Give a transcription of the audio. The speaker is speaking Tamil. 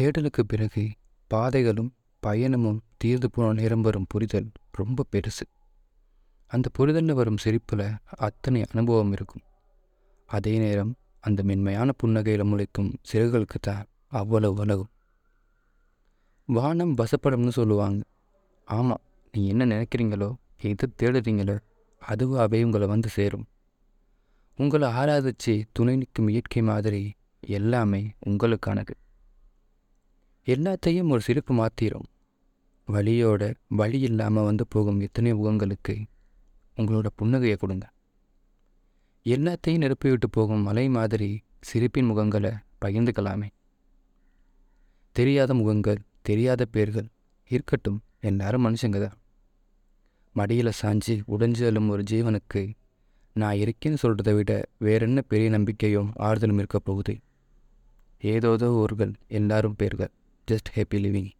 தேடலுக்கு பிறகு பாதைகளும் பயணமும் தீர்ந்து போன நேரம் வரும் புரிதல் ரொம்ப பெருசு. அந்த புரிதலில் வரும் சிரிப்பில் அத்தனை அனுபவம் இருக்கும். அதே நேரம் அந்த மென்மையான புன்னகையில் முளைக்கும் சிறகுகளுக்கு தான் அவ்வளவு அழகும் வானம் வசப்படம்னு சொல்லுவாங்க. ஆமாம் நீ என்ன நினைக்கிறீங்களோ எது தேடுறீங்களோ அதுவாகவே உங்களை வந்து சேரும். உங்களை ஆராதிச்சு துணை நிற்கும் இயற்கை மாதிரி எல்லாமே உங்களுக்கானது. எல்லாத்தையும் ஒரு சிரிப்பு மாத்திரும். வழியோட வழி இல்லாமல் வந்து போகும் எத்தனை முகங்களுக்கு உங்களோட புன்னகையை கொடுங்க. எல்லாத்தையும் நிரப்பி விட்டு போகும் மலை மாதிரி சிரிப்பின் முகங்களை பகிர்ந்துக்கலாமே. தெரியாத முகங்கள் தெரியாத பேர்கள் இருக்கட்டும் எல்லாரும் மனுஷங்க தான். மடியில் சாஞ்சு உடைஞ்சு அழும் ஒரு ஜீவனுக்கு நான் இருக்கேன்னு சொல்கிறத விட வேற என்ன பெரிய நம்பிக்கையும் ஆறுதலும் இருக்க போகுது? ஏதோதோ ஊர்கள் எல்லாரும் பேர்கள். just happy living.